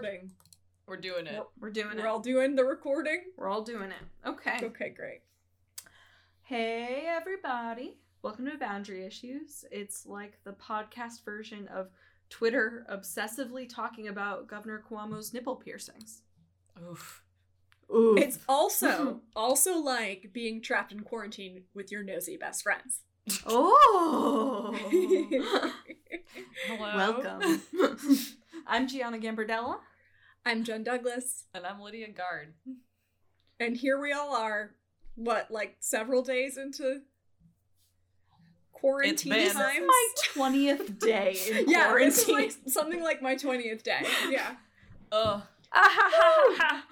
recording. we're doing it. We're doing it. We're all doing the recording. We're all doing it. Okay. Okay, great. Hey, everybody. Welcome to Boundary Issues. It's like the podcast version of Twitter obsessively talking about Governor Cuomo's nipple piercings. Oof. Ooh. It's also also like being trapped in quarantine with your nosy best friends. oh. Hello. Welcome. I'm Gianna Gambardella. I'm Jen Douglas, And I'm Lydia Guard. and here we all are. What, like several days into quarantine been- times? My 20th day in yeah, this is quarantine. like something like my twentieth day. Yeah. Ugh. oh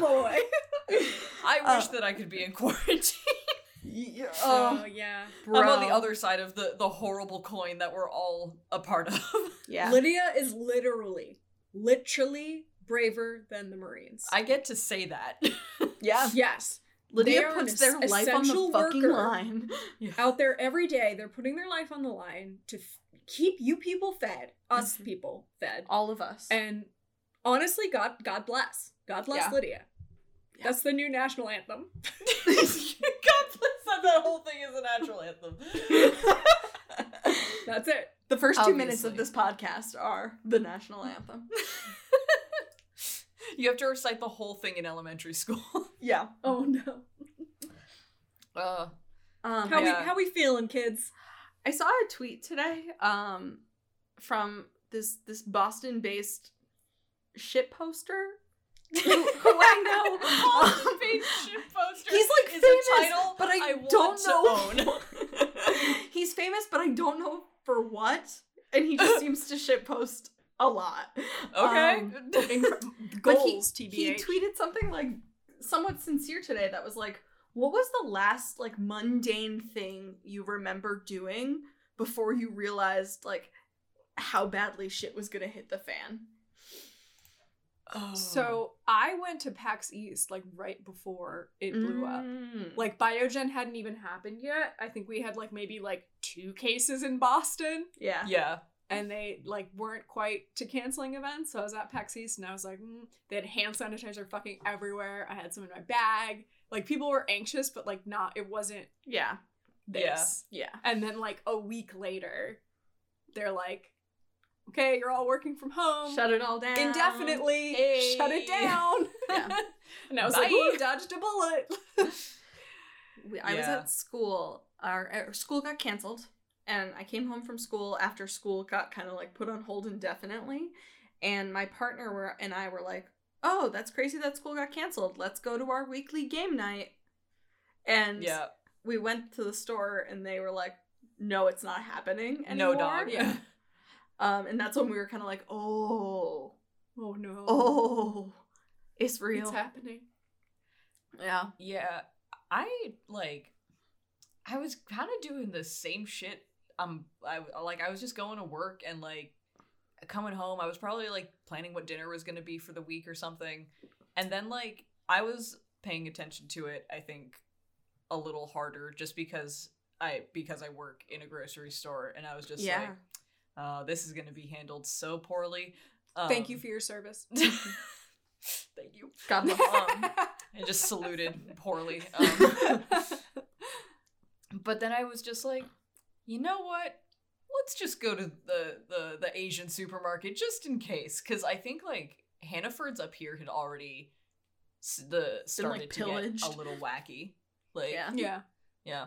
boy. I Uh, wish that I could be in quarantine. Yeah. Oh yeah. bro. I'm on the other side of the, the horrible coin that we're all a part of. Yeah. Lydia is literally, literally braver than the Marines. I get to say that. yeah. yes. Lydia They puts their life on the fucking worker. line. Out there every day, they're putting their life on the line to f- keep you people fed, us Mhm. people fed. All of us. And honestly, God, God bless. God bless Yeah. Lydia. Yeah. That's the new national anthem. God bless that that whole thing is a natural anthem. That's it. The first two minutes of this podcast are the national anthem. you have to recite the whole thing in elementary school. yeah. Oh no. Uh, Um, How Yeah. we how we feeling, kids? I saw a tweet today um, from this this Boston based shit poster who, who I know. Boston Um, based shit poster He's like famous, title but I, I don't know. He's famous, but I don't know for what. And he just seems to shit post a lot. Okay. Um, Incre- But he, Goals, he tweeted something like somewhat sincere today that was like, what was the last like mundane thing you remember doing before you realized like how badly shit was gonna hit the fan? Oh. So I went to PAX East like right before it blew up. Mm. Like Biogen hadn't even happened yet. I think we had like maybe like two cases in Boston. yeah. yeah. and they like weren't quite to canceling events. So I was at PAX East and I was like, mm. they had hand sanitizer fucking everywhere. I had some in my bag. Like people were anxious, but like not. It wasn't Yeah. this. Yeah. And then like a week later, they're like, okay, you're all working from home Shut it all down. indefinitely. Hey. Shut it down. Yeah. and I was like, Bye. ooh, dodged a bullet. We- I was at school. Our, our school got canceled, and I came home from school after school got kind of like put on hold indefinitely. And my partner were and I were like, "Oh, that's crazy that school got canceled. Let's go to our weekly game night." And Yeah. we went to the store, and they were like, "No, it's not happening anymore." No dog. Yeah. Um, and that's when we were kind of like, "Oh, oh no. oh, it's real." It's happening. yeah. Yeah. I like I was kind of doing the same shit. Um I like I was just going to work and like coming home. I was probably like planning what dinner was going to be for the week or something. And then like I was paying attention to it, I think a little harder just because I because I work in a grocery store and I was just Yeah. like uh this is going to be handled so poorly. Thank you Um, for your service. Thank you. God love Um, I just saluted poorly. Um, but then I was just like, you know what? Let's just go to the the the Asian supermarket just in case, because I think like Hannaford's up here had already s- the started to get pillaged. a little wacky. Like Yeah. yeah. yeah.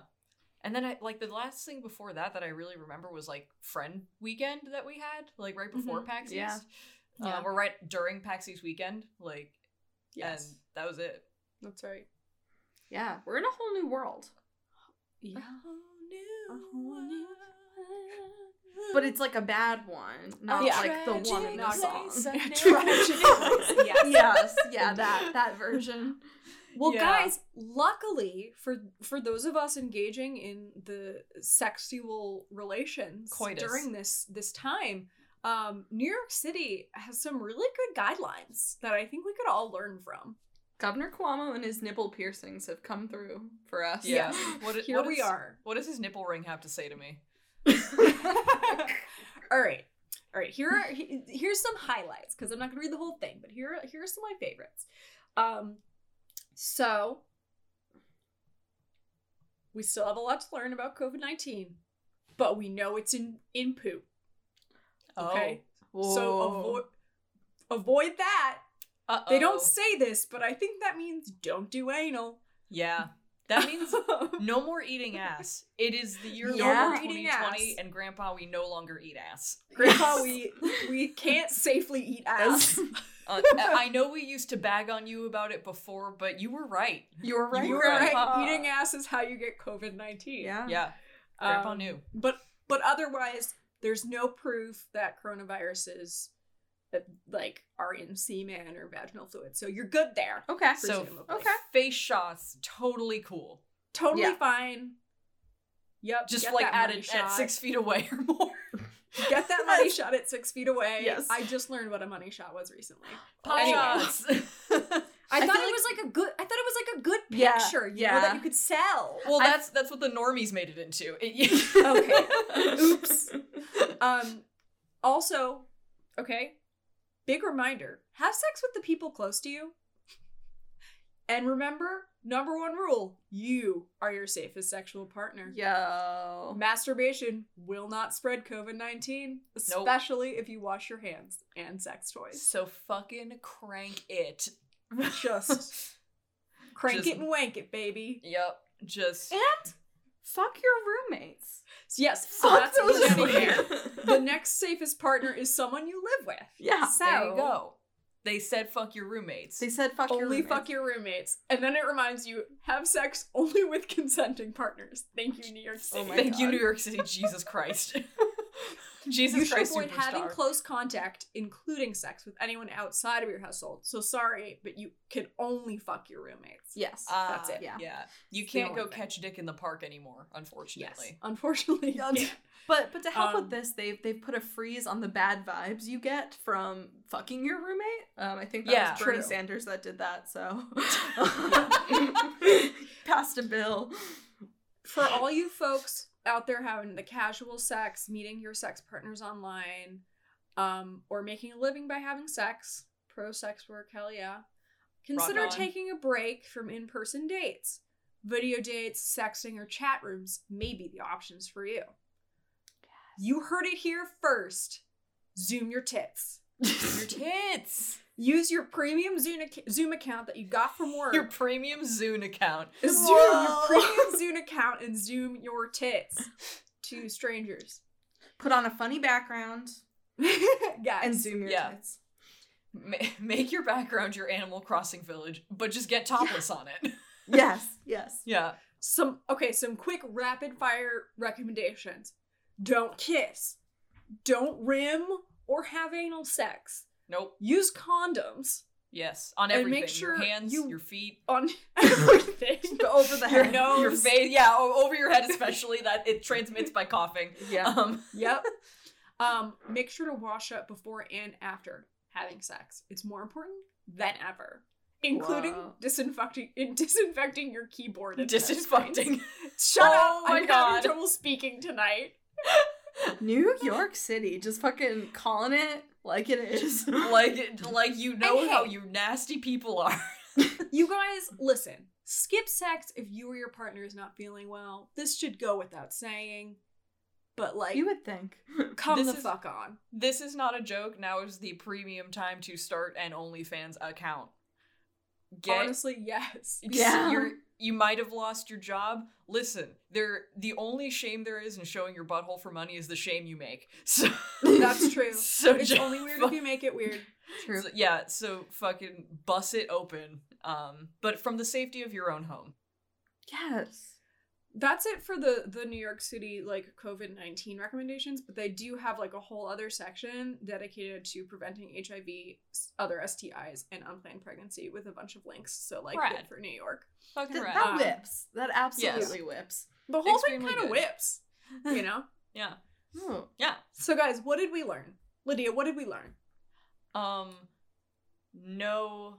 And then I like the last thing before that that I really remember was like friend weekend that we had, like right before Mhm. PAX Yeah. East. Yeah. Uh, we're right during PAX East weekend, like, Yes. and that was it. That's right. Yeah, we're in a whole new world. Yeah. New world. But it's like a bad one, not yeah. like the one in the song. Tragic yes. yes, yeah, that that version. Well, Yeah. guys, luckily for for those of us engaging in the sexual relations Coitus. during this this time, um, New York City has some really good guidelines that I think we could all learn from. Governor Cuomo and his nipple piercings have come through for us. Yeah. What, i- Here what we is- are. What does his nipple ring have to say to me? all right. All right, here are here's some highlights because I'm not gonna read the whole thing, but here here are some of my favorites. Um, so we still have a lot to learn about COVID nineteen, but we know it's in in poop. Okay, oh. so avoid avoid that. Oh. They don't say this, but I think that means don't do anal. Yeah. That means no more eating ass. It is the year Yeah. of 2020, ass. and Grandpa, we no longer eat ass. Grandpa, we we can't safely eat ass. Uh, I know we used to bag on you about it before, but you were right. you were right. You were right. right. Eating ass is how you get COVID nineteen. Yeah. Yeah, Grandpa Um, knew. But but otherwise, there's no proof that coronaviruses uh, like are in semen or vaginal fluid. So you're good there. Okay. So okay. face shots, totally cool. Totally Yeah. fine. Yep. Just like that at money it at shot. six feet away or more. Get that money shot at six feet away. Yes. I just learned what a money shot was recently. Pop shots. I, I thought it like- was like a good. I thought it was like a good Yeah, picture. You know yeah. that you could sell. well, I- that's that's what the normies made it into. Okay. Oops. Um. Also, okay. Big reminder: have sex with the people close to you. And remember, number one rule: you are your safest sexual partner. Yo. Masturbation will not spread COVID nineteen, Nope. especially if you wash your hands and sex toys. So fucking crank it. Just crank Just- it and wank it, baby. Yep. Just And fuck your roommates. Yes, Fuck that's those what I'm getting roommates. here. The next safest partner is someone you live with. Yeah. So there you go. They said fuck your roommates. They said fuck your only roommates. fuck your roommates. And then it reminds you, have sex only with consenting partners. Thank you, New York oh City. Oh Thank you, New York City. Jesus Christ. Jesus you should Christ avoid superstar. having close contact, including sex, with anyone outside of your household. So sorry, but you can only fuck your roommates. Yes. Ah, That's it. Yeah. Yeah. You It's can't go thing. catch dick in the park anymore, unfortunately. Yes. unfortunately. Unfortunately, Yeah. But but to help Um, with this, they've they've put a freeze on the bad vibes you get from fucking your roommate. Um, I think that Yeah. was Bernie True. Sanders that did that. So passed a bill. For all you folks out there having the casual sex, meeting your sex partners online, um, or making a living by having sex, pro sex work, hell yeah. Consider taking a break from in person dates. Video dates, sexting, or chat rooms may be the options for you. You heard it here first. Zoom your tits. your tits. Use your premium Zoom, ac- Zoom account that you got from work. Your premium Zoom account. Zoom Whoa. your premium Zoom account and Zoom your tits to strangers. Put on a funny background Guys. and zoom your Yeah. tits. Ma- make your background your Animal Crossing village, but just get topless on it. Yes, yes. yeah. Some okay, some quick rapid fire recommendations. Don't kiss. Don't rim or have anal sex. Nope. Use condoms Yes. On And everything. make sure your hands, you- your feet, on everything. Over the head, Your head. nose. your face. Yeah, over your head, especially that it transmits by coughing. Yeah. Um, Yep. Um, make sure to wash up before and after having sex. It's more important than ever. Including Wow. disinfecting disinfecting your keyboard and disinfecting. Shut Oh up! my I'm God. having trouble speaking tonight. New York City, just fucking calling it like it is. like, like you know And how hey. you nasty people are. You guys, listen. Skip sex if you or your partner is not feeling well. This should go without saying. But like, you would think. come the is- fuck on. This is not a joke. Now is the premium time to start an OnlyFans account. Get Honestly, yes. Yeah. You're, you might have lost your job. Listen, there the only shame there is in showing your butthole for money is the shame you make. So That's true. So It's ju- only weird if you make it weird. True. so- yeah, so fucking bust it open. Um, but from the safety of your own home. Yes. that's it for the the New York City like COVID nineteen recommendations. But they do have like a whole other section dedicated to preventing HIV, other STIs, and unplanned pregnancy with a bunch of links. So like Rad. good for New York. Fucking Th- rad. that Um, whips. That absolutely whips. The whole Extremely thing kind of whips, you know. yeah. Oh. Yeah. so guys, what did we learn? Lydia, what did we learn? Um no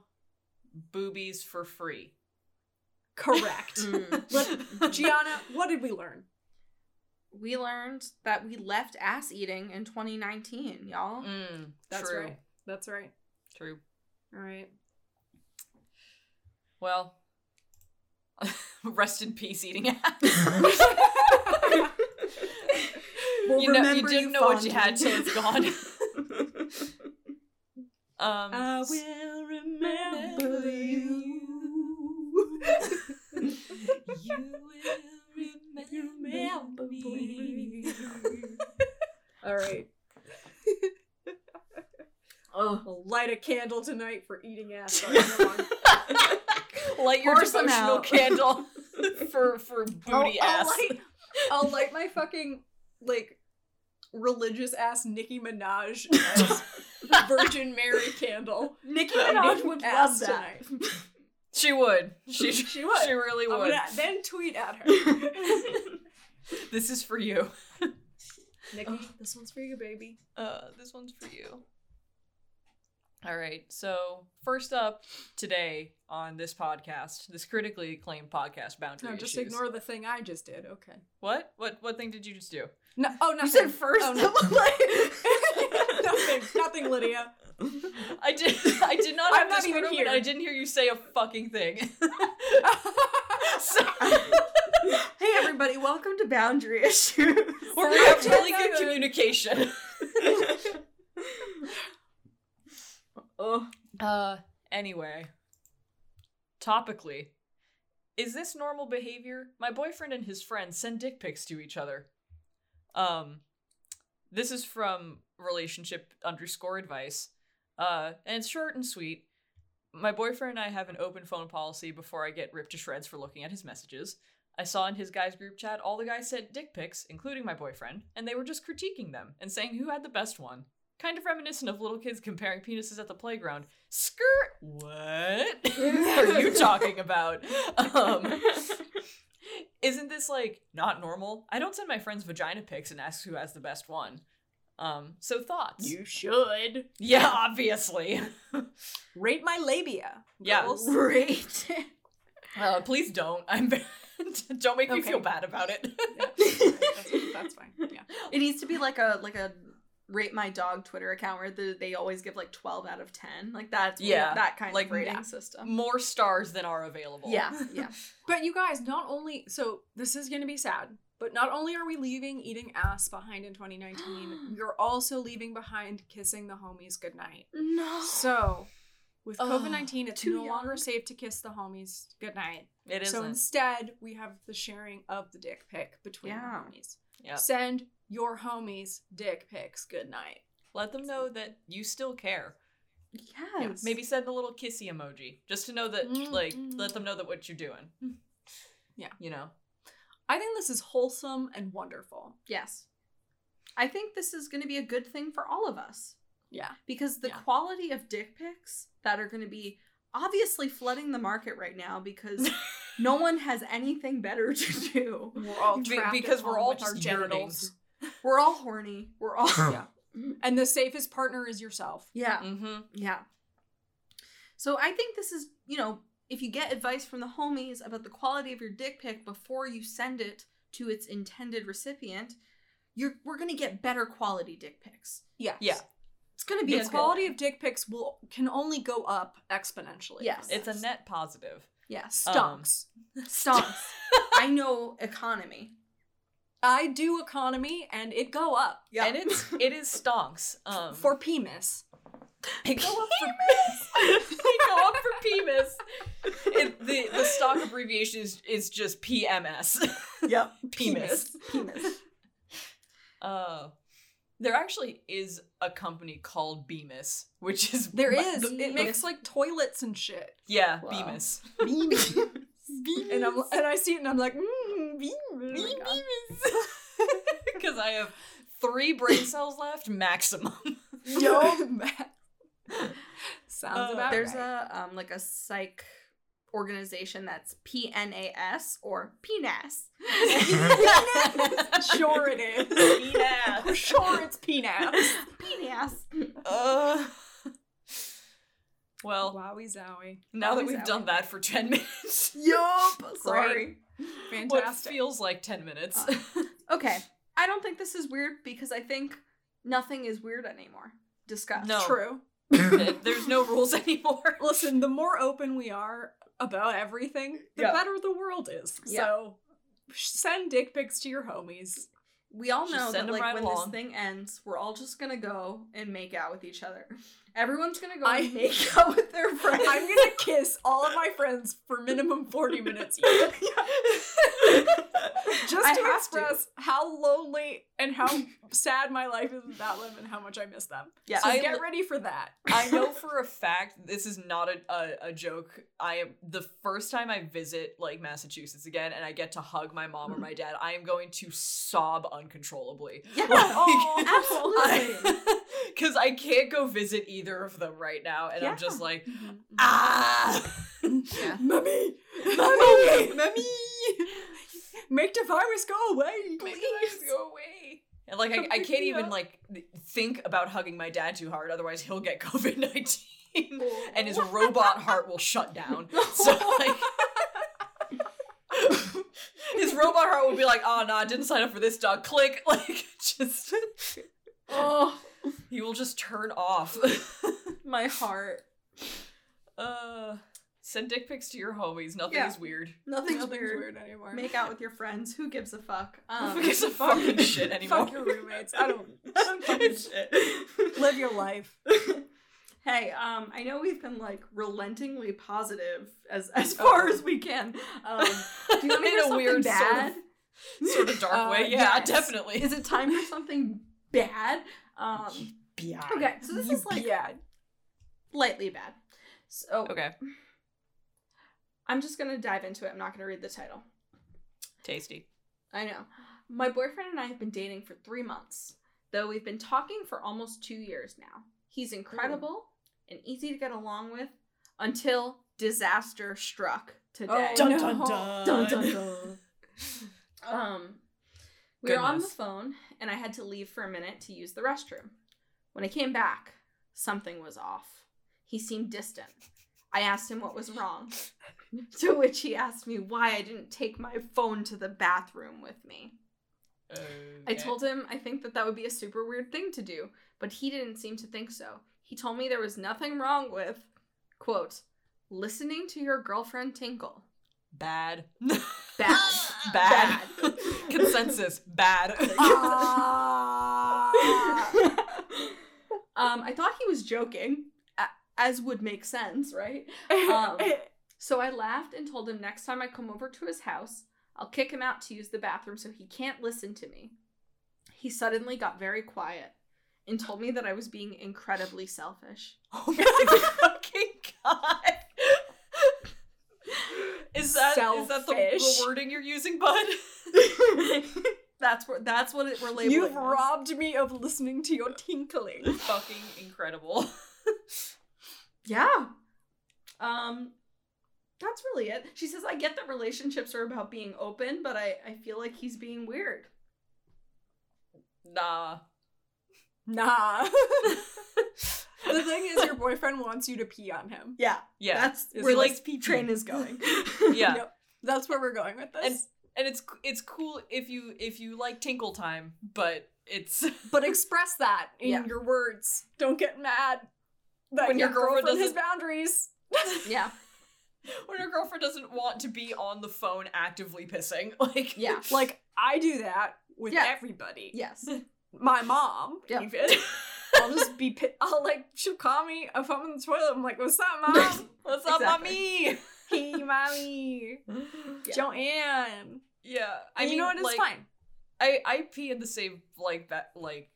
boobies for free. Correct. Mm. Gianna, what did we learn? we learned that we left ass eating in 2019, y'all. Mm, That's true. right. That's right. True. All right. Well, rest in peace eating ass. We'll you know, you didn't know what you had till it's gone. um, I will remember you. you will remember me. All right. oh. I'll light a candle tonight for eating ass. Light your devotional candle for for booty I'll, ass. I'll light, I'll light my fucking like religious ass Nicki Minaj ass Virgin Mary candle. Nicki for Minaj eating would ass love that. tonight. She would. She She would. She really would. gonna then tweet at her. This is for you. Nicki, this one's for you, baby. Uh, this one's for you. All right. So first up today on this podcast, this critically acclaimed podcast, Boundary No, just Issues. ignore the thing I just did. Okay. what? What? What thing did you just do? No, oh, nothing. You said first. Oh, no. nothing. Nothing, Lydia. I did. I did not. I'm not even here. I didn't hear you say a fucking thing. so, hey everybody, welcome to Boundary Issues. where we have really good communication. oh. Uh, anyway. Topically, is this normal behavior? My boyfriend and his friends send dick pics to each other. Um, this is from relationship underscore advice. Uh, and it's short and sweet. My boyfriend and I have an open phone policy before I get ripped to shreds for looking at his messages. I saw in his guys group chat all the guys sent dick pics, including my boyfriend, and they were just critiquing them and saying who had the best one. Kind of reminiscent of little kids comparing penises at the playground. Skirt. What are you talking about? Um, isn't this like not normal? I don't send my friends vagina pics and ask who has the best one. Um, so thoughts? You should yeah, obviously. rate my labia. Yeah. Great. Uh, please don't. I'm. don't make me feel bad about it. Yeah, that's, that's fine. Yeah. It needs to be like a like a rate my dog Twitter account where the, they always give like 12 out of 10. Like that's Yeah, that kind like, of rating yeah. system. More stars than are available. Yeah, yeah. But you guys, not only so this is gonna be sad, but not only are we leaving eating ass behind in 2019, we're also leaving behind kissing the homies goodnight. No. So with COVID 19, it's too no longer safe to kiss the homies goodnight. It isn't. So instead, we have the sharing of the dick pic between Yeah. the homies. Yep. Send your homies dick pics good night. Let them know that you still care. Yes. Maybe send a little kissy emoji just to know that, Mm, like, mm. let them know that what you're doing. Yeah. You know? I think this is wholesome and wonderful. Yes. I think this is going to be a good thing for all of us Yeah. because the Yeah. quality of dick pics that are going to be obviously flooding the market right now because no one has anything better to do. We're all Be- because we're all with our just genitals. We're all horny. We're all Yeah. And the safest partner is yourself. Yeah. Mm-hmm. Yeah. So I think this is, you know, if you get advice from the homies about the quality of your dick pic before you send it to its intended recipient, you're we're gonna get better quality dick pics. Yeah. Yeah. It's gonna be The a good quality of dick pics will can only go up exponentially. Yes. It's a net positive. yes. stonks. Stonks. I know economy. I do economy and it go up. Yeah. And it's it is stonks. Um For PMIS. it go up for it go up for PMIS. It, the the stock abbreviation is, is just PMS. Yep. PMIS. Penis. Uh there actually is a company called Bemis, which is There my- is. the- It makes like toilets and shit. yeah, Wow. Bemis. And I'm and I see it and I'm like, mmm, Because I have three brain cells left maximum. Yo, sounds Uh, about There's right. a um like a psych organization that's PNAS or PNAS. sure it is. Penis. Sure, it's peanuts. PNAS. Uh, well, Wowie zowie. now that we've done that for 10 minutes, Yup. Sorry. What feels like 10 minutes. Uh, okay. I don't think this is weird because I think nothing is weird anymore. Discuss. No. True. There's no rules anymore. Listen, the more open we are about everything, the Yeah. better the world is. Yeah. So send dick pics to your homies. We all know send that 'em like right when along. this thing ends, we're all just gonna go and make out with each other. Everyone's gonna go I- and make out with their friends. I'm gonna kiss all of my friends for minimum 40 minutes each. Just I to have to. express how lonely and how sad my life is without them and how much I miss them. Yeah. So I get ready for that. I know for a fact this is not a, a, a joke. I am the first time I visit like Massachusetts again and I get to hug my mom or my dad, I am going to sob uncontrollably. Yeah. Oh, absolutely. Because I can't go visit either of them right now, and I'm just like, Mm-hmm. ah, Yeah. mommy, mommy, Mummy! Make the virus go away! Make the virus go away. And like, I, I can't even like think about hugging my dad too hard, otherwise he'll get COVID nineteen, and his robot heart will shut down. So like. His robot heart will be like, oh no, I didn't sign up for this dog. Click, like just oh, he will just turn off. my heart. uh send dick pics to your homies. Nothing Yeah. is weird. Nothing's, Nothing's weird. weird anymore. Make out with your friends. Who gives a fuck? Um, Who gives a fucking shit anymore? Fuck your roommates. I don't. I don't give a shit. Live your life. hey, um, I know we've been like relentingly positive as as far as we can. Um, do you want to hear something weird sort of- bad? Sort of dark Uh, way. Yeah, yes. definitely. Is it time for something bad? Um, Yeah. okay, so this is like yeah. lightly bad. So Okay. I'm just gonna dive into it. I'm not gonna read the title. Tasty. I know. My boyfriend and I have been dating for three months, though we've been talking for almost two years now. He's incredible and easy to get along with until disaster struck today. Oh, Dun, no. dun, dun. Dun, dun, dun. Um, we were on the phone, and I had to leave for a minute to use the restroom. When I came back, something was off. He seemed distant. I asked him what was wrong, to which he asked me why I didn't take my phone to the bathroom with me. I told him I think that that would be a super weird thing to do, but he didn't seem to think so. He told me there was nothing wrong with, quote, listening to your girlfriend tinkle. bad. Bad. bad. Bad. Consensus. Bad. Ah. um, I thought he was joking, a- as would make sense, right? Um, So I laughed and told him next time I come over to his house, I'll kick him out to use the bathroom so he can't listen to me. He suddenly got very quiet and told me that I was being incredibly selfish. oh my fucking god. Is that is that the, the wording you're using, bud? that's what that's what it, we're labeling. You've robbed me of listening to your tinkling. fucking incredible. Yeah. Um that's really it. She says I get that relationships are about being open, but I I feel like he's being weird. Nah. Nah. the thing is, your boyfriend wants you to pee on him. Yeah. Yeah. That's Is where like, this pee-pee. train is going. yeah. Yep. That's where we're going with this. And and it's it's cool if you if you like Tinkle Time, but it's but express that in Yeah. your words. Don't get mad When your your girlfriend girlfriend has boundaries. yeah. when your girlfriend doesn't want to be on the phone actively pissing. Like Yeah. Like I do that with Yeah. everybody. Yes. My mom, Yep. even. I'll just be. Pi- I'll like. She'll call me if I'm in the toilet. I'm like, "What's up, mom? What's up, mommy? hey, mommy, Yeah. Joanne." Yeah, I And mean, you know what? It's like, fine. I I pee in the same like that like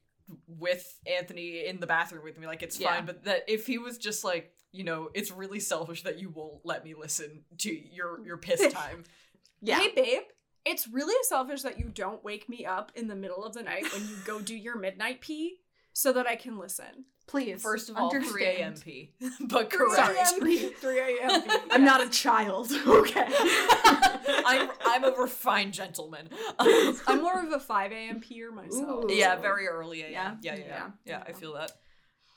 with Anthony in the bathroom with me. Like it's Yeah. fine, but that if he was just like you know, it's really selfish that you won't let me listen to your your piss time. Yeah. Hey, babe. it's really selfish that you don't wake me up in the middle of the night when you go do your midnight pee so that I can listen. Please. First of all, 3 understand. a.m. pee. But 3 correct. a.m. pee, 3 a.m. pee. I'm not a child. Okay. I'm I'm a refined gentleman. I'm more of a 5 a.m. peer myself. Ooh. yeah, very early a.m. Yeah. Yeah, yeah, yeah. Yeah. Yeah, I feel that.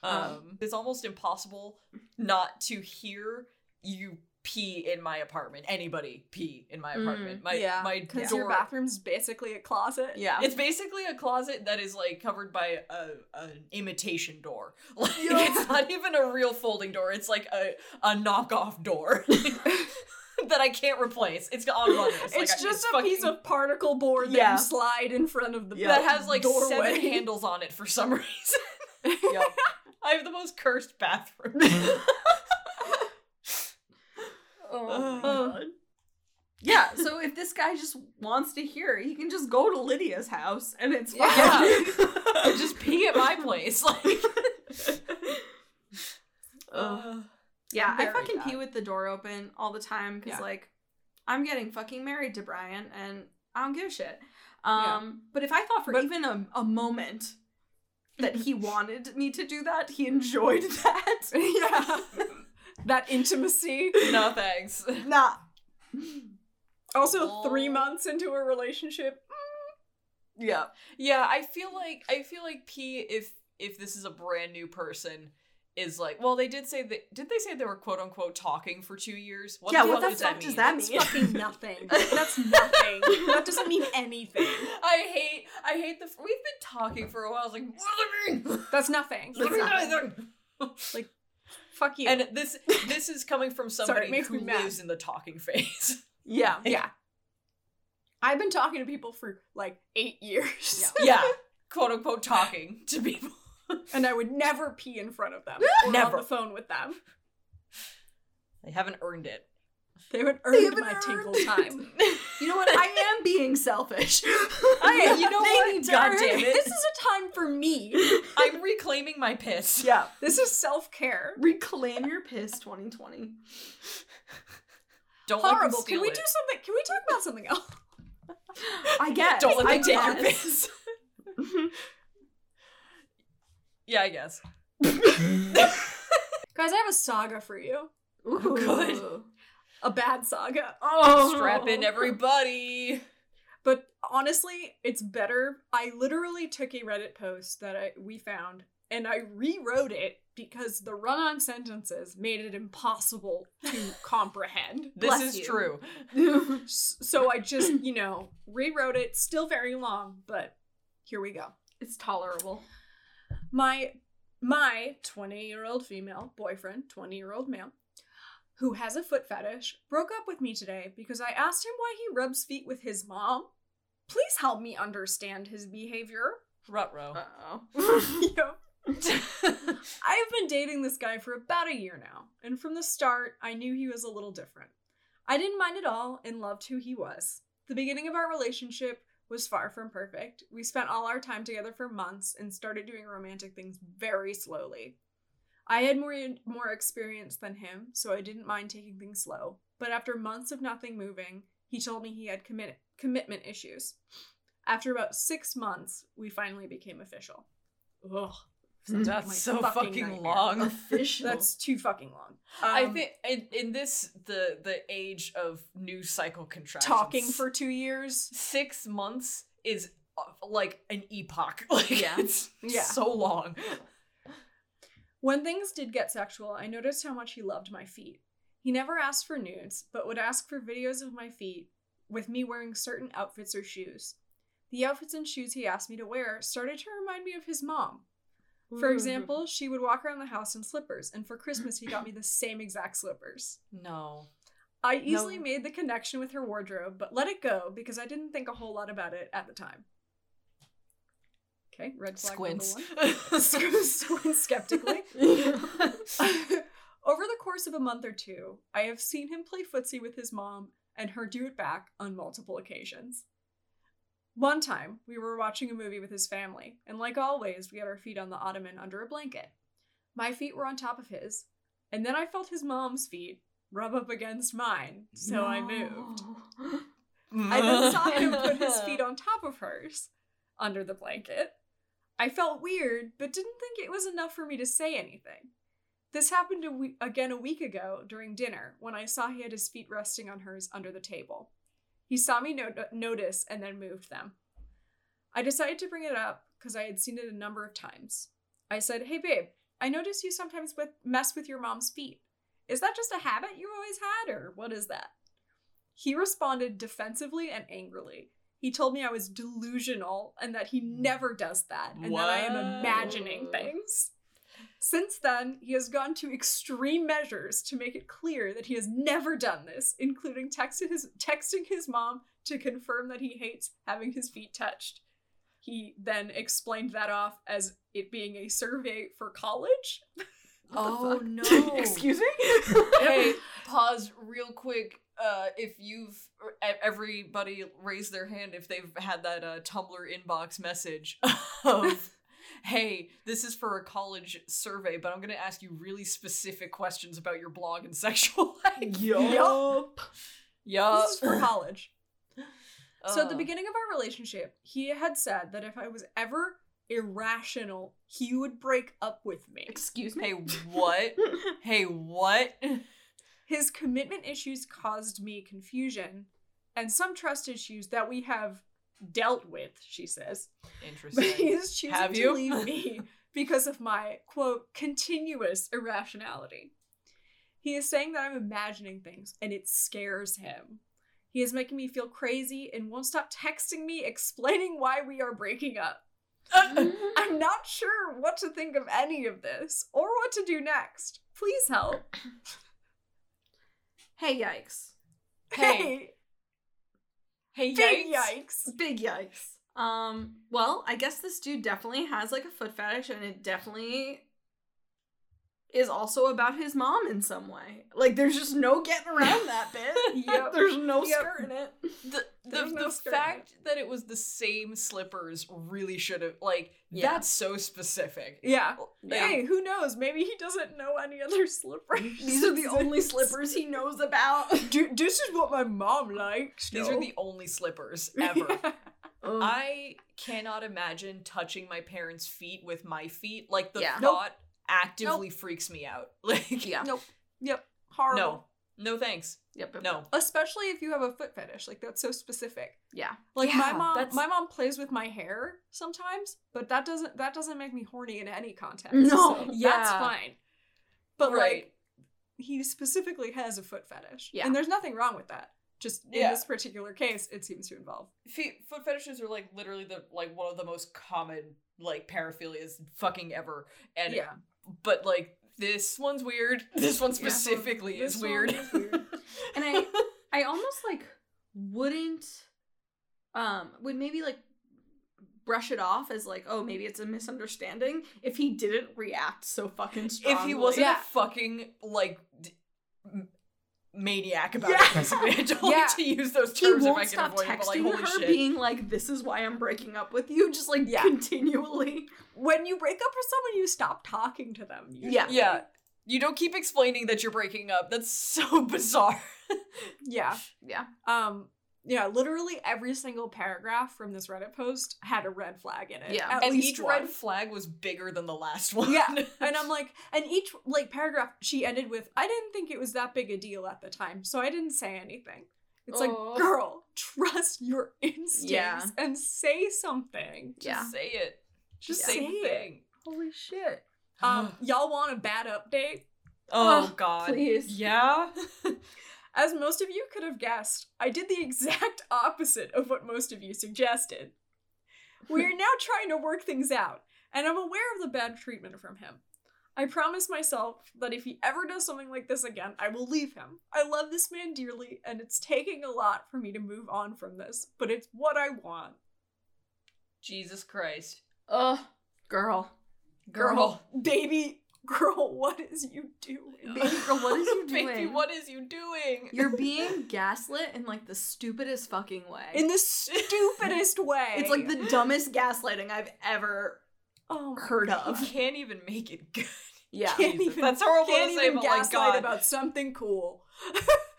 Um, Um, it's almost impossible not to hear you pee in my apartment. Anybody pee in my Mm, apartment. my yeah, my because your bathroom's basically a closet. yeah. It's basically a closet that is like covered by a an imitation door. Like Yeah. it's not even a real folding door. It's like a a knockoff door that I can't replace. It's on runners. Like, It's just a fucking- piece of particle board that you slide in front of the Yeah. that has like doorway. seven handles on it for some reason. Yep. I have the most cursed bathroom. Oh, Oh, my God. yeah. So if this guy just wants to hear, he can just go to Lydia's house and it's fine. Yeah. Just pee at my place. Like Ugh. Yeah, I fucking bad. pee with the door open all the time because Yeah. like I'm getting fucking married to Brian and I don't give a shit. Um, Yeah. but if I thought for But- even a, a moment that he wanted me to do that, he enjoyed that. yeah. That intimacy. no thanks. nah. Also, three months into a relationship. Mm, yeah. Yeah, I feel like I feel like P if if this is a brand new person is like well they did say that did they say they were quote unquote talking for two years? What Yeah, the what fuck the does fuck that does mean? That's fucking nothing. That's nothing. that doesn't mean anything. I hate I hate the we've been talking for a while. I was like, what does it mean? That's nothing. Doesn't mean anything. Fuck you. And this this is coming from somebody makes who lives in the talking phase. Yeah. yeah. I've been talking to people for like eight years. yeah, quote unquote talking to people. And I would never pee in front of them or Never. on the phone with them. They haven't earned it. They would earn haven't my tinkle time. You know what? I am being selfish. I, you know They what? God damn This is a time for me. I'm reclaiming my piss. yeah. This is self care. Reclaim your piss 2020. Don't Horrible. Can we it. do something? Can we talk about something else? I guess. Don't let I them take your piss. yeah, I guess. Guys, I have a saga for you. Ooh. Good. A bad saga. Oh. Strap in, everybody. But honestly, it's better. I literally took a Reddit post that I, we found and I rewrote it because the run on sentences made it impossible to comprehend. This is you. true. So I just, you know, rewrote it. Still very long, but here we go. It's tolerable. My my 20-year-old female boyfriend, 20-year-old male, who has a foot fetish, broke up with me today because I asked him why he rubs feet with his mom. Please help me understand his behavior. Rutro. Uh-oh. Yep. I've been dating this guy for about a year now, and from the start, I knew he was a little different. I didn't mind at all and loved who he was. The beginning of our relationship was far from perfect. We spent all our time together for months and started doing romantic things very slowly. I had more more experience than him, so I didn't mind taking things slow. But after months of nothing moving, he told me he had commit- commitment issues. After about six months, we finally became official. Ugh. That's my so fucking fucking long. Official. That's too fucking long. I Um, think in, in this the the age of news cycle contractions, talking for two years. six months is uh, like an epoch. Like Yeah. it's Yeah. so long. When things did get sexual, I noticed how much he loved my feet. He never asked for nudes, but would ask for videos of my feet with me wearing certain outfits or shoes. The outfits and shoes he asked me to wear started to remind me of his mom. For example, she would walk around the house in slippers, and for Christmas, he got me the same exact slippers. No. I easily No. made the connection with her wardrobe, but let it go because I didn't think a whole lot about it at the time. Okay, red flag Squints. number one. Squints skeptically. Over the course of a month or two, I have seen him play footsie with his mom and her do it back on multiple occasions. One time, we were watching a movie with his family, and like always, we had our feet on the ottoman under a blanket. My feet were on top of his, and then I felt his mom's feet rub up against mine, so I moved. I then saw him put his feet on top of hers under the blanket. I felt weird, but didn't think it was enough for me to say anything. This happened a we- again a week ago during dinner when I saw he had his feet resting on hers under the table. He saw me no- notice and then moved them. I decided to bring it up because I had seen it a number of times. I said, Hey babe, I notice you sometimes with- mess with your mom's feet. Is that just a habit you always had, or what is that? He responded defensively and angrily. He told me I was delusional and that he never does that, and that I am imagining things. Since then, he has gone to extreme measures to make it clear that he has never done this, including his, texting his mom to confirm that he hates having his feet touched. He then explained that off as it being a survey for college. Oh no! Excuse me? hey, pause real quick. Uh, if you've everybody raise their hand if they've had that uh, Tumblr inbox message of, "Hey, this is for a college survey, but I'm gonna ask you really specific questions about your blog and sexual life." Yup. Yup. This is for college. So at the beginning of our relationship, he had said that if I was ever irrational, he would break up with me. Excuse Hey, me. what? hey, what? His commitment issues caused me confusion and some trust issues that we have dealt with, she says. But Interesting. he is choosing Have to leave me because of my quote continuous irrationality. He is saying that I'm imagining things and it scares him. He is making me feel crazy and won't stop texting me explaining why we are breaking up. I'm not sure what to think of any of this or what to do next. Please help. hey, yikes! Hey. Hey, Big yikes. yikes. Big yikes. Um. Well, I guess this dude definitely has like a foot fetish, and it definitely is also about his mom in some way. Like, there's just no getting around that bit. Yep. There's no Yep. skirting it. the the, no the skirt in fact that it was the same slippers really should have like Yeah. that's so specific. Yeah. Like, Hey, who knows? Maybe he doesn't know any other slippers. These are the only slippers he knows about. Du- this is what my mom likes. These are the only slippers ever. Ugh. I cannot imagine touching my parents' feet with my feet. Like the Yeah. Nope. Thought actively freaks me out. Like yeah. Nope. Yep. Horrible. no. No thanks. Yep. yep, No. Especially if you have a foot fetish, like that's so specific. Yeah. Like my mom, that's- my mom plays with my hair sometimes, but that doesn't that doesn't make me horny in any context. No. so that's fine. But Right. like, he specifically has a foot fetish, Yeah. and there's nothing wrong with that. Just in Yeah. this particular case, it seems to involve. Feet, foot fetishes are like literally the like one of the most common like paraphilias fucking ever. And yeah, but like this one's weird. This one Yeah. specifically This is one weird. is weird. And I I almost like wouldn't um would maybe like brush it off as like oh maybe it's a misunderstanding if he didn't react so fucking strongly. if he wasn't Yeah. a fucking like d- m- maniac about Yeah. it, basically. I don't Yeah. like to use those he terms if I won't can stop avoid it, but like texting holy her shit. being like this is why I'm breaking up with you just like Yeah. continually. when you break up with someone, you stop talking to them. usually. Yeah. yeah. You don't keep explaining that you're breaking up. That's so bizarre. yeah. Yeah. Um, yeah, literally every single paragraph from this Reddit post had a red flag in it. Yeah. At and least each one. red flag was bigger than the last one. Yeah. And I'm like, and each like paragraph she ended with, I didn't think it was that big a deal at the time, so I didn't say anything. It's Aw. like, girl, trust your instincts Yeah. and say something. Just Yeah. say it. Just Just say say the it. Holy shit. Um, y'all want a bad update? Oh Oh, god. please. Yeah. As most of you could have guessed, I did the exact opposite of what most of you suggested. We are now trying to work things out, and I'm aware of the bad treatment from him. I promise myself that if he ever does something like this again, I will leave him. I love this man dearly, and it's taking a lot for me to move on from this, but it's what I want. Jesus Christ. Ugh, girl. Girl. baby, girl, what is you doing? Baby girl, what is you doing? Baby, what is you doing? You're being gaslit in like the stupidest fucking way. In the stupidest way. it's like the dumbest gaslighting I've ever oh heard You of. can't even make it good. Yeah. Can't even- that's horrible can't to say, even but like gaslight God. about something cool.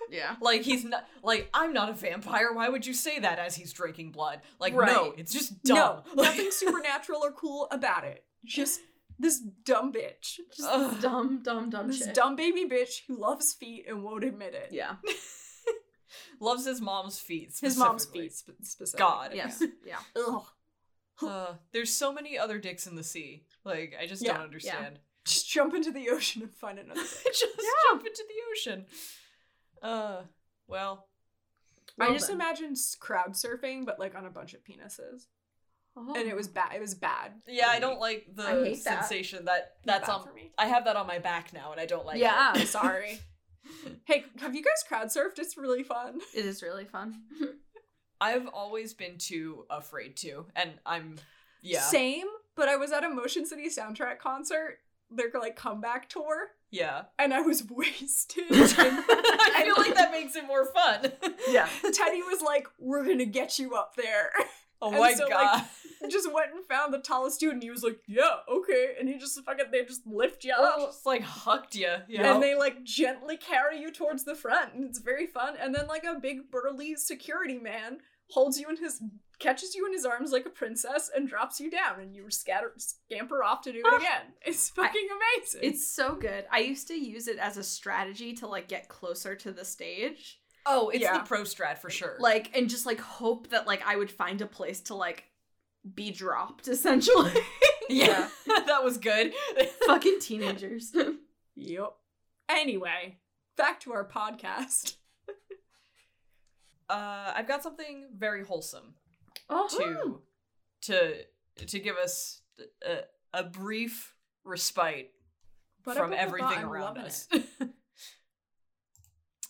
Yeah. Like he's not like I'm not a vampire. Why would you say that as he's drinking blood? Like no, it's just dumb. No, Like- nothing supernatural or cool about it. Just this dumb bitch. Just Ugh. dumb, dumb, dumb This shit. dumb baby bitch who loves feet and won't admit it. Yeah. loves his mom's feet. His mom's specifically. feet sp- specifically. God. Yes. Yeah. Ugh. Uh, there's so many other dicks in the sea. Like I just Yeah, don't understand. Just jump into the ocean and find another bitch. just jump into the ocean. Uh, well, I Well just then. imagine s- crowd surfing, but like on a bunch of penises, Oh. and it was bad. It was bad. yeah, I don't like the I hate that. sensation that It that's on. Um, for me. I have that on my back now, and I don't like yeah, it. I'm sorry. hey, have you guys crowd surfed? It's really fun. It is really fun. I've always been too afraid to, and I'm yeah, Same, but I was at a Motion City soundtrack concert, their like comeback tour, yeah. and I was wasted. I feel like that makes it more fun. yeah. Teddy was like, "We're gonna get you up there." Oh And my so, like, god. just went and found the tallest dude, and he was like, "Yeah, okay." And he just fucking they just lift you up. just like hucked you. Yeah. And they like gently carry you towards the front, and it's very fun. And then like a big burly security man holds you in his catches you in his arms like a princess and drops you down, and you scatter scamper off to do it ah. again. It's fucking amazing. It's so good. I used to use it as a strategy to like get closer to the stage. Oh, it's Yeah. the pro strat for sure. Like and just like hope that like I would find a place to like be dropped essentially. yeah, that was good. Fucking teenagers. yep. Anyway, back to our podcast. uh, I've got something very wholesome oh. to to to give us a, a brief respite from everything around us.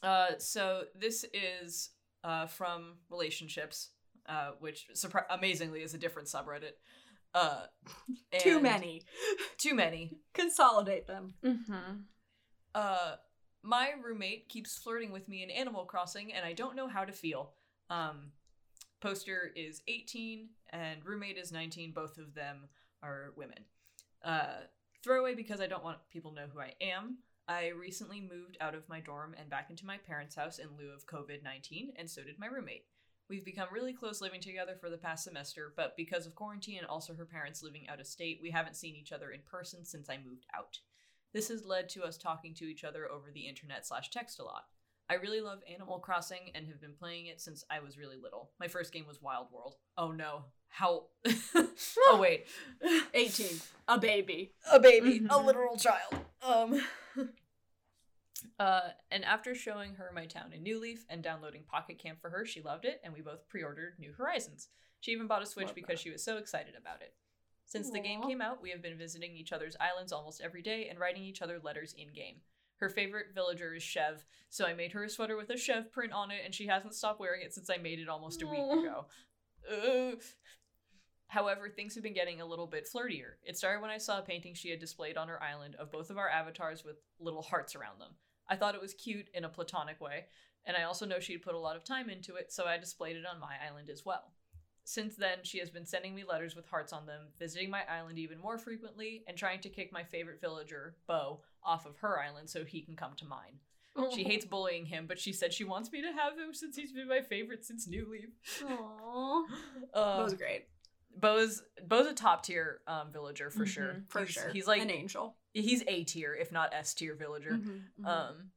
Uh, so this is uh, from relationships, uh, which surpri- amazingly is a different subreddit. Uh, Too many. Too many. Consolidate them. Mm-hmm. Uh, my roommate keeps flirting with me in Animal Crossing, and I don't know how to feel. Um, poster is 18, and roommate is 19. Both of them are women. Uh, throwaway because I don't want people to know who I am. I recently moved out of my dorm and back into my parents' house in lieu of COVID 19, and so did my roommate. We've become really close living together for the past semester, but because of quarantine and also her parents living out of state, we haven't seen each other in person since I moved out. This has led to us talking to each other over the internet slash text a lot. I really love Animal Crossing and have been playing it since I was really little. My first game was Wild World. Oh no. How Oh wait. 18. A baby. A baby, a Mhm. literal child. Um Uh, and after showing her my town in New Leaf and downloading Pocket Camp for her, she loved it, and we both pre-ordered New Horizons. She even bought a Switch Love because that. she was so excited about it. Since the game came out, we have been visiting each other's islands almost every day and writing each other letters in game. Her favorite villager is Chev, so I made her a sweater with a Chev print on it, and she hasn't stopped wearing it since I made it almost a week ago. However, things have been getting a little bit flirtier. It started when I saw a painting she had displayed on her island of both of our avatars with little hearts around them. I thought it was cute in a platonic way, and I also know she'd put a lot of time into it, so I displayed it on my island as well. Since then, she has been sending me letters with hearts on them, visiting my island even more frequently, and trying to kick my favorite villager, Beau, off of her island so he can come to mine. She hates bullying him, but she said she wants me to have him since he's been my favorite since New Leaf. Aww. That Uh, was great. Beau's Beau's a top tier um, villager for sure. Mhm, For he's, sure. He's like an angel. he's A tier, if not S tier villager. Mhm, mhm. Um,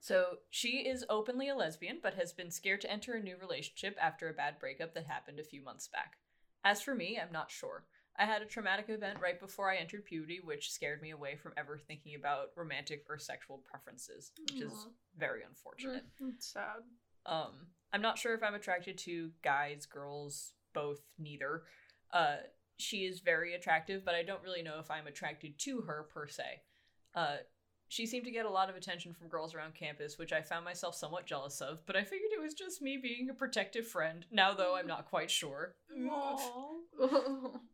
so she is openly a lesbian, but has been scared to enter a new relationship after a bad breakup that happened a few months back. As for me, I'm not sure. I had a traumatic event right before I entered puberty, which scared me away from ever thinking about romantic or sexual preferences, which is very unfortunate. It's sad. Um, I'm not sure if I'm attracted to guys, girls, both, neither. Uh, she is very attractive, but I don't really know if I'm attracted to her per se. Uh, she seemed to get a lot of attention from girls around campus, which I found myself somewhat jealous of, but I figured it was just me being a protective friend, now though I'm not quite sure.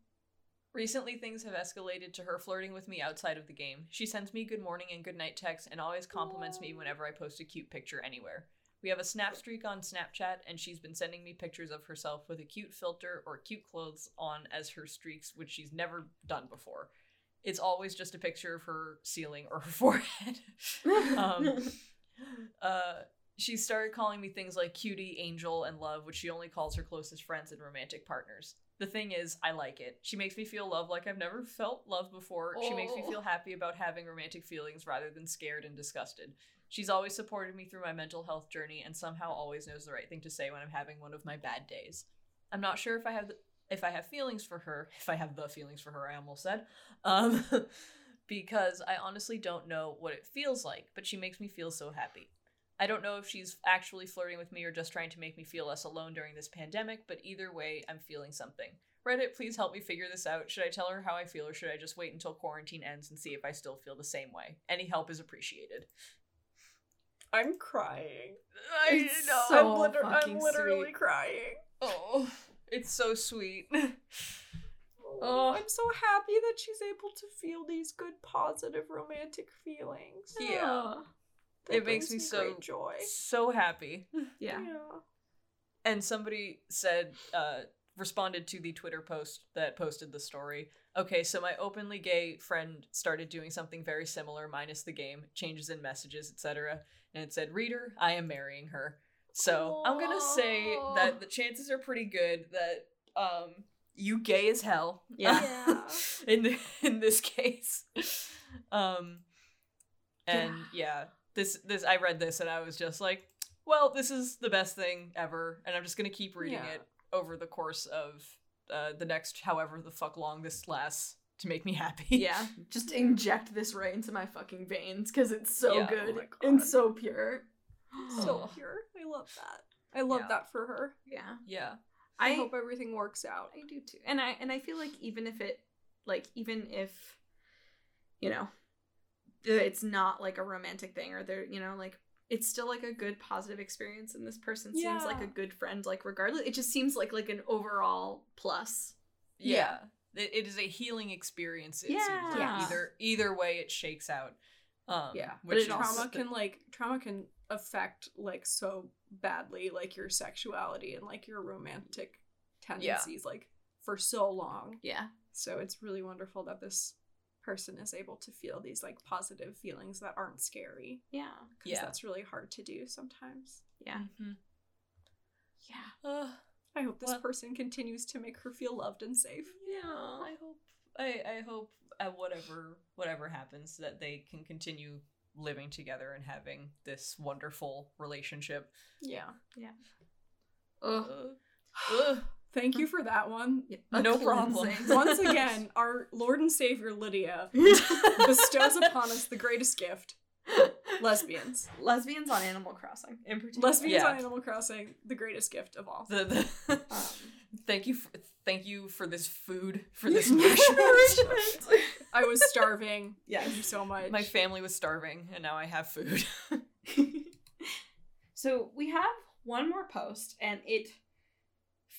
Recently, things have escalated to her flirting with me outside of the game. She sends me good morning and good night texts and always compliments me whenever I post a cute picture anywhere. We have a snap streak on Snapchat, and she's been sending me pictures of herself with a cute filter or cute clothes on as her streaks, which she's never done before. It's always just a picture of her ceiling or her forehead. um, Uh, she started calling me things like cutie, angel, and love, which she only calls her closest friends and romantic partners. The thing is, I like it. She makes me feel love like I've never felt love before. She makes me Oh. feel happy about having romantic feelings rather than scared and disgusted. She's always supported me through my mental health journey and somehow always knows the right thing to say when I'm having one of my bad days. I'm not sure if I have the, if I have feelings for her, if I have the feelings for her, I almost said. Um because I honestly don't know what it feels like, but she makes me feel so happy. I don't know if she's actually flirting with me or just trying to make me feel less alone during this pandemic, but either way, I'm feeling something. Reddit, please help me figure this out. Should I tell her how I feel or should I just wait until quarantine ends and see if I still feel the same way? Any help is appreciated. I'm crying. I It's know. so I'm, liter- fucking I'm literally sweet. crying. Oh, it's so sweet. Oh, I'm so happy that she's able to feel these good, positive, romantic feelings. Yeah. That It makes me so- joy. so happy. Yeah. and somebody said uh responded to the twitter post that posted the story okay so my openly gay friend started doing something very similar minus the game changes in messages etc and it said reader i am marrying her so i'm gonna say that the chances are pretty good that um you gay as hell Yeah. Yeah. in the, in this case um and yeah this this i read this and i was just like well this is the best thing ever and i'm just gonna keep reading Yeah. it over the course of uh, the next however the fuck long this lasts to make me happy Yeah. Just inject this right into my fucking veins because it's so Yeah. good Oh and so pure. so pure. I love that. I love Yeah. that for her. Yeah. yeah I, I hope everything works out. I do too. And I and I feel like even if it like even if you know it's not like a romantic thing or they're you know like it's still like a good positive experience and this person seems like a good friend like regardless it just seems like like an overall plus. yeah, It, it is a healing experience it seems like Yeah. either either way it shakes out um Yeah, but which it is trauma the- can like trauma can affect like so badly like your sexuality and like your romantic tendencies like for so long. Yeah. So it's really wonderful that this person is able to feel these like positive feelings that aren't scary. Yeah. 'cause Yeah. that's really hard to do sometimes. Yeah. Mhm. Yeah. Uh, I hope this Well- person continues to make her feel loved and safe. Yeah, I hope I I hope at whatever whatever happens that they can continue living together and having this wonderful relationship. Yeah. Ugh. Uh, ugh. Thank you for that one. A No problem. Once again, our Lord and Savior Lydia bestows upon us the greatest gift lesbians. lesbians on Animal Crossing in particular. Lesbians Yeah. on Animal Crossing, the greatest gift of all. The, the Um, thank you for, thank you for this food for this nourishment. I was starving. Yes. Thank you so much. My family was starving and now I have food. so we have one more post, and it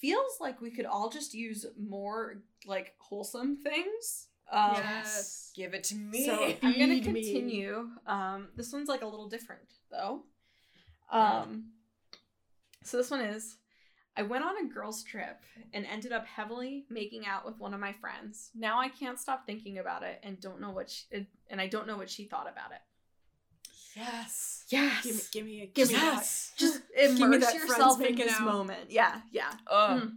feels like we could all just use more like wholesome things. Um, yes. Give it to me. So I'm gonna continue. Um, this one's like a little different though. Um, so this one is. I went on a girls' trip and ended up heavily making out with one of my friends. Now I can't stop thinking about it and don't know what she, and I don't know what she thought about it. Yes. Yes. Give me, give me, a, Give give me. Yes. Just Give me immerse yourself in this out. moment. Yeah, yeah. Uh, Mm.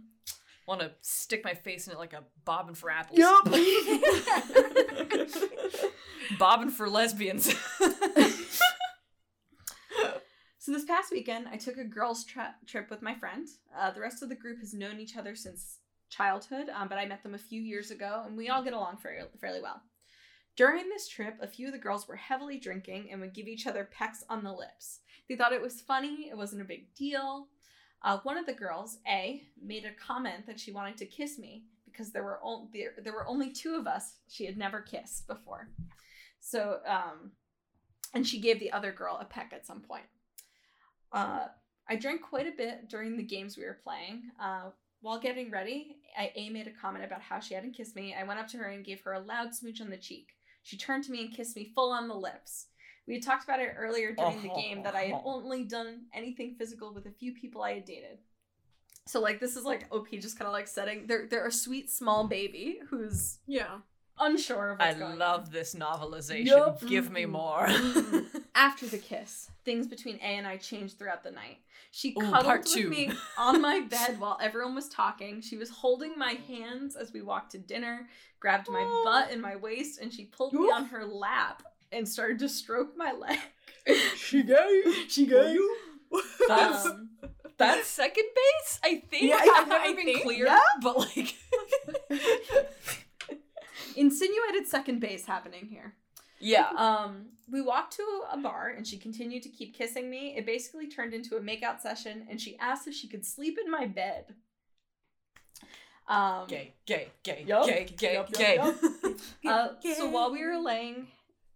Want to stick my face in it like a bobbin for apples. Yep. bobbin for lesbians. So this past weekend, I took a girls' tra- trip with my friend. Uh, the rest of the group has known each other since childhood, um, but I met them a few years ago, and we all get along fairly, fairly well. During this trip, a few of the girls were heavily drinking and would give each other pecks on the lips. They thought it was funny; it wasn't a big deal. Uh, one of the girls, A, made a comment that she wanted to kiss me because there were on- there, there were only two of us she had never kissed before. So, um, and she gave the other girl a peck at some point. Uh, I drank quite a bit during the games we were playing. Uh, while getting ready, I, A made a comment about how she hadn't kissed me. I went up to her and gave her a loud smooch on the cheek. She turned to me and kissed me full on the lips. We had talked about it earlier during the game that I had oh. only done anything physical with a few people I had dated. So like this is like OP just kind of like setting they're they're a sweet small baby who's Yeah. Unsure of I what's going love on. this novelization. Yup. Give me more. After the kiss, things between A and I changed throughout the night. She Ooh, cuddled part with two. me on my bed while everyone was talking. She was holding my hands as we walked to dinner, grabbed my Aw. butt and my waist, and she pulled me Oof. on her lap and started to stroke my leg. she gay. She gay. That's Um, that's second base, I think. Yeah, I've never I been think- clear, yeah. but like insinuated second base happening here. Yeah. Um, we walked to a bar and she continued to keep kissing me. It basically turned into a makeout session and she asked if she could sleep in my bed. Um, Gay, gay, gay, Yup. gay, gay, yup, gay. yup. Uh, so while we were laying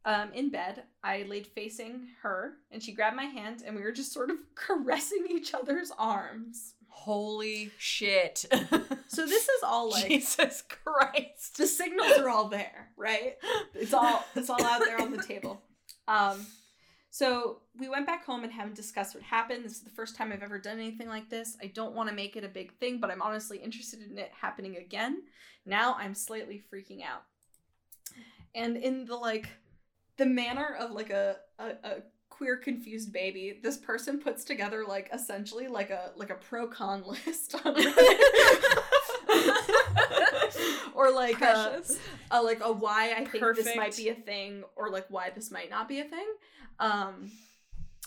um, in bed, I laid facing her and she grabbed my hand and we were just sort of caressing each other's arms. Holy shit. So this is all like Jesus Christ. the signals are all there, right? It's all it's all out there on the table. Um, so we went back home and haven't discussed what happened. This is the first time I've ever done anything like this. I don't want to make it a big thing, but I'm honestly interested in it happening again. Now I'm slightly freaking out. And in the like the manner of like a, a, a queer confused baby, this person puts together like essentially like a like a pro con list or like a, a like a why I think this might be a thing or like why this might not be a thing. Um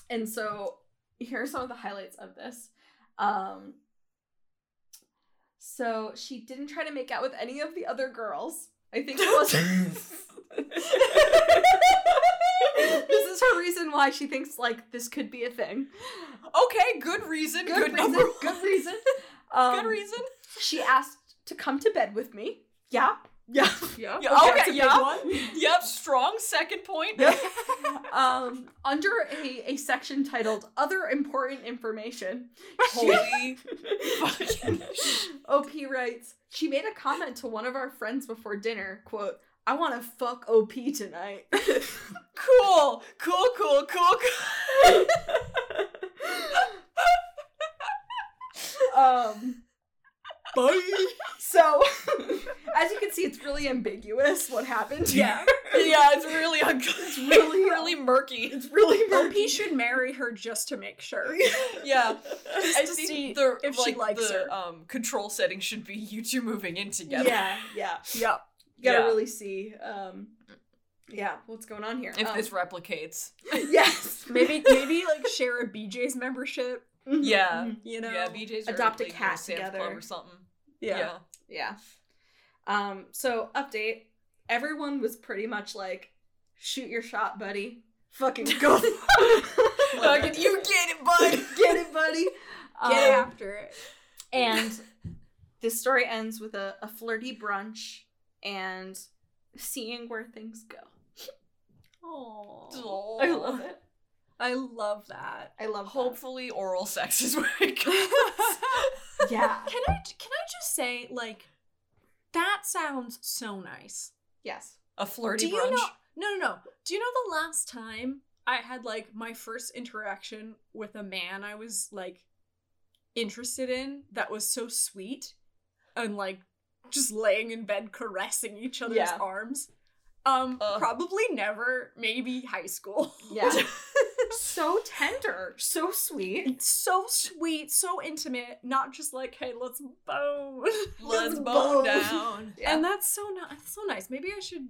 and so here are some of the highlights of this. Um so she didn't try to make out with any of the other girls. I think it was This is her reason why she thinks like this could be a thing. okay, good reason. Good, Good, reason. Good reason. Um, Good reason. She asked to come to bed with me. Yeah. Yeah. Yeah. Yeah, that's okay, yeah. one. Yep, strong second point. um, under a, a section titled Other Important Information, Holy fucking OP writes, She made a comment to one of our friends before dinner, quote, I want to fuck OP tonight. cool, cool, cool, cool, cool. um, Bye. so, as you can see, it's really ambiguous what happened. Yeah. yeah, it's really it's really- really murky. It's really OP murky. should marry her just to make sure. Yeah, Just I to see the, if she likes the, her. Um, control setting should be you two moving in together. Yeah, yeah. yeah. You gotta Yeah. really see, um, yeah, what's going on here. If Um, this replicates, yes. Maybe maybe like share a BJ's membership. Mhm, Yeah. mhm. You know. yeah, BJ's Adopt a like, cat together. Club or something. Yeah. Yeah. Um, so update. Everyone was pretty much like, shoot your shot, buddy. Fucking go. Fucking, you get it, bud. Get it, buddy. Get Um, after it. And this story ends with a, a flirty brunch and seeing where things go. Oh. I love it. I love that. I love that. Hopefully, oral sex is where it goes. Yeah. Can I can I just say like that sounds so nice. Yes. A flirty Do you brunch. know? No, no, no. Do you know the last time I had like my first interaction with a man I was like interested in that was so sweet and like just laying in bed caressing each other's Yeah. arms? Um, Uh. probably never. Maybe high school. Yeah. so tender. So sweet. It's so sweet, so intimate. Not just like, hey, let's bone. Let's bone. down. Yeah. And that's so nice. So nice. Maybe I should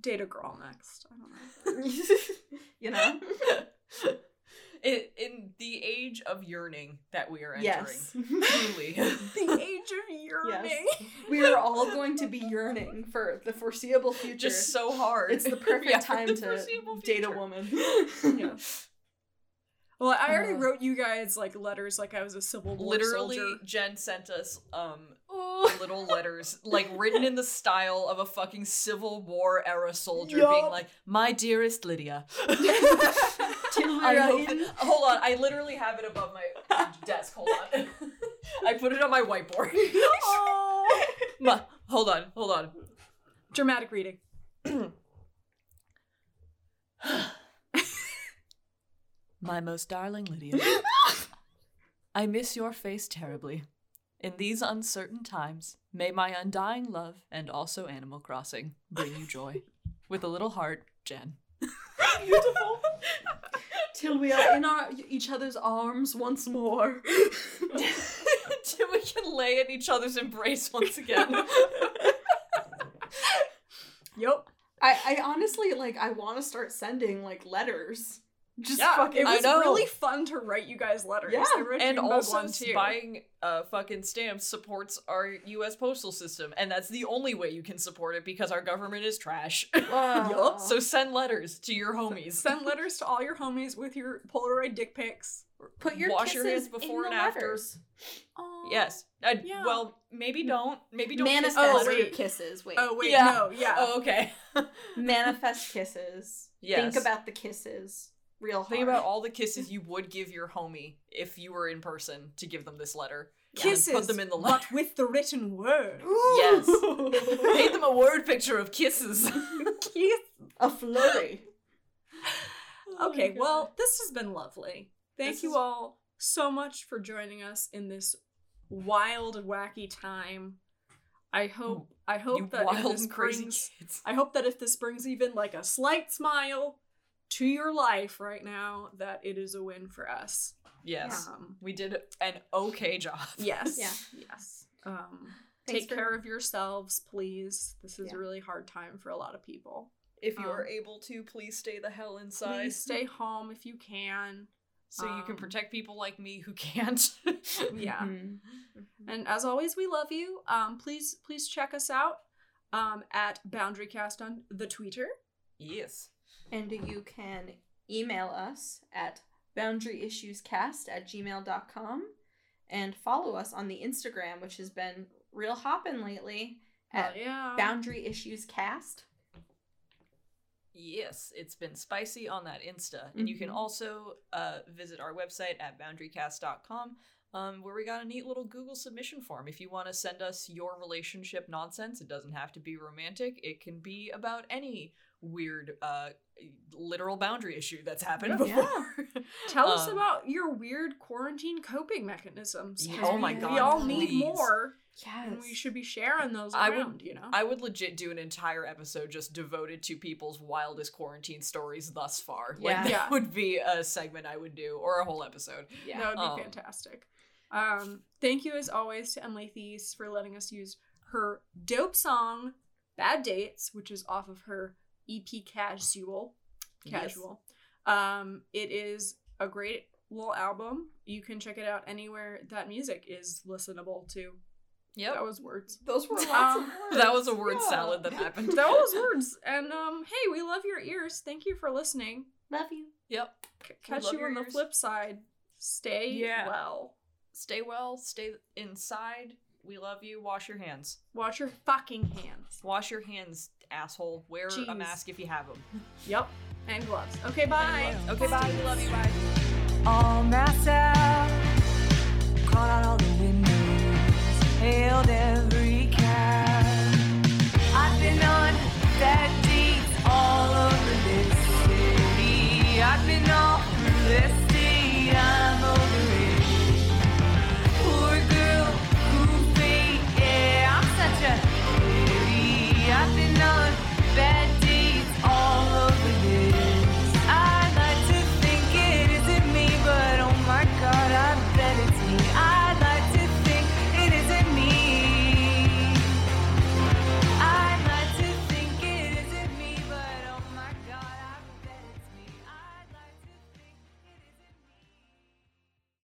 date a girl next. I don't know. you know? In, in the age of yearning that we are entering. Yes. Truly. the age of yearning. we are all going to be yearning for the foreseeable future. Just so hard. it's the perfect Yeah, time the to date a woman. Yeah. Well, I already Uh. wrote you guys like letters like I was a Civil War Literally, soldier. Jen sent us um. Little letters, like written in the style of a fucking Civil War era soldier, Yup. being like, "My dearest Lydia." I hope that- hold on, I literally have it above my desk. Hold on, I put it on my whiteboard. oh. Ma, hold on, hold on. Dramatic reading. My most darling Lydia, I miss your face terribly. In these uncertain times, May my undying love and also Animal Crossing bring you joy. With a little heart, Jen. Beautiful. Till we are in our each other's arms once more. Till we can lay in each other's embrace once again. Yep. I, I honestly like I want to start sending like letters. Just Yeah, fucking it was really fun to write you guys letters. Yeah, and also buying uh, fucking stamps supports our U.S. postal system, and that's the only way you can support it because our government is trash. Wow. so send letters to your homies. Send letters to all your homies with your Polaroid dick pics. Put your Wash your hands before in and the after. letters. Yes. I, Yeah. Well, maybe don't. Maybe don't. kiss Manifest the Oh, letter. your wait. kisses. Wait. Oh wait, Yeah. no, yeah. Oh, okay. Manifest kisses. Yes. Think about the kisses real hard. Think about all the kisses you would give your homie if you were in person to give them this letter. Yeah, Kisses, Put them in the letter. but with the written word. Yes. Paint them a word picture of kisses. Kiss. a flurry. Okay, oh well, this has been lovely. Thank This you is- all so much for joining us in this wild and wacky time. I hope I hope you that if this crazy brings kids. I hope that if this brings even like a slight smile to your life right now, that it is a win for us. Yes. Um, We did an okay job. yes. Yeah. Yes. Um, Thanks take for- care of yourselves, please. This is Yeah. a really hard time for a lot of people. If you are Um, able to, please stay the hell inside. Please stay home if you can. so you can um, protect people like me who can't. Yeah. Mhm. And as always, we love you. Um, please, please check us out um, at BoundaryCast on the Twitter. yes. And you can email us at boundaryissuescast at gmail.com and follow us on the Instagram, which has been real hopping lately at yeah. Boundary Issues Cast. Yes, it's been spicy on that Insta. And you can Mhm. also uh, visit our website at boundarycast.com, um, where we got a neat little Google submission form. If you want to send us your relationship nonsense, it doesn't have to be romantic, it can be about any weird, uh, literal boundary issue that's happened Yeah. before. Tell us Um, about your weird quarantine coping mechanisms. Yeah, 'cause oh my we, God, We all need more, Yes. and we should be sharing those I would- you know. I would legit do an entire episode just devoted to people's wildest quarantine stories thus far. Like Yeah. that Yeah. would be a segment I would do, or a whole episode. yeah. That would be Um, fantastic. Um, thank you as always to Emily Thies for letting us use her dope song "Bad Dates," which is off of her EP Casual. Yes. Casual. Um, it is a great little album. You can check it out anywhere that music is listenable to. Yep. That was words. Those were lots Um, of words. That was a word Yeah. salad that happened. That was words. And um, hey, we love your ears. Thank you for listening. Love you. Yep. C- catch you your on the ears. flip side. Stay Yeah. well. Stay well, stay inside. We love you. Wash your hands. Wash your fucking hands. Wash your hands, asshole. Wear a mask if you have them. Yep. And gloves. Okay, bye. Okay, bye. We love you. Bye. all myself. Crawled out all the windows, hailed every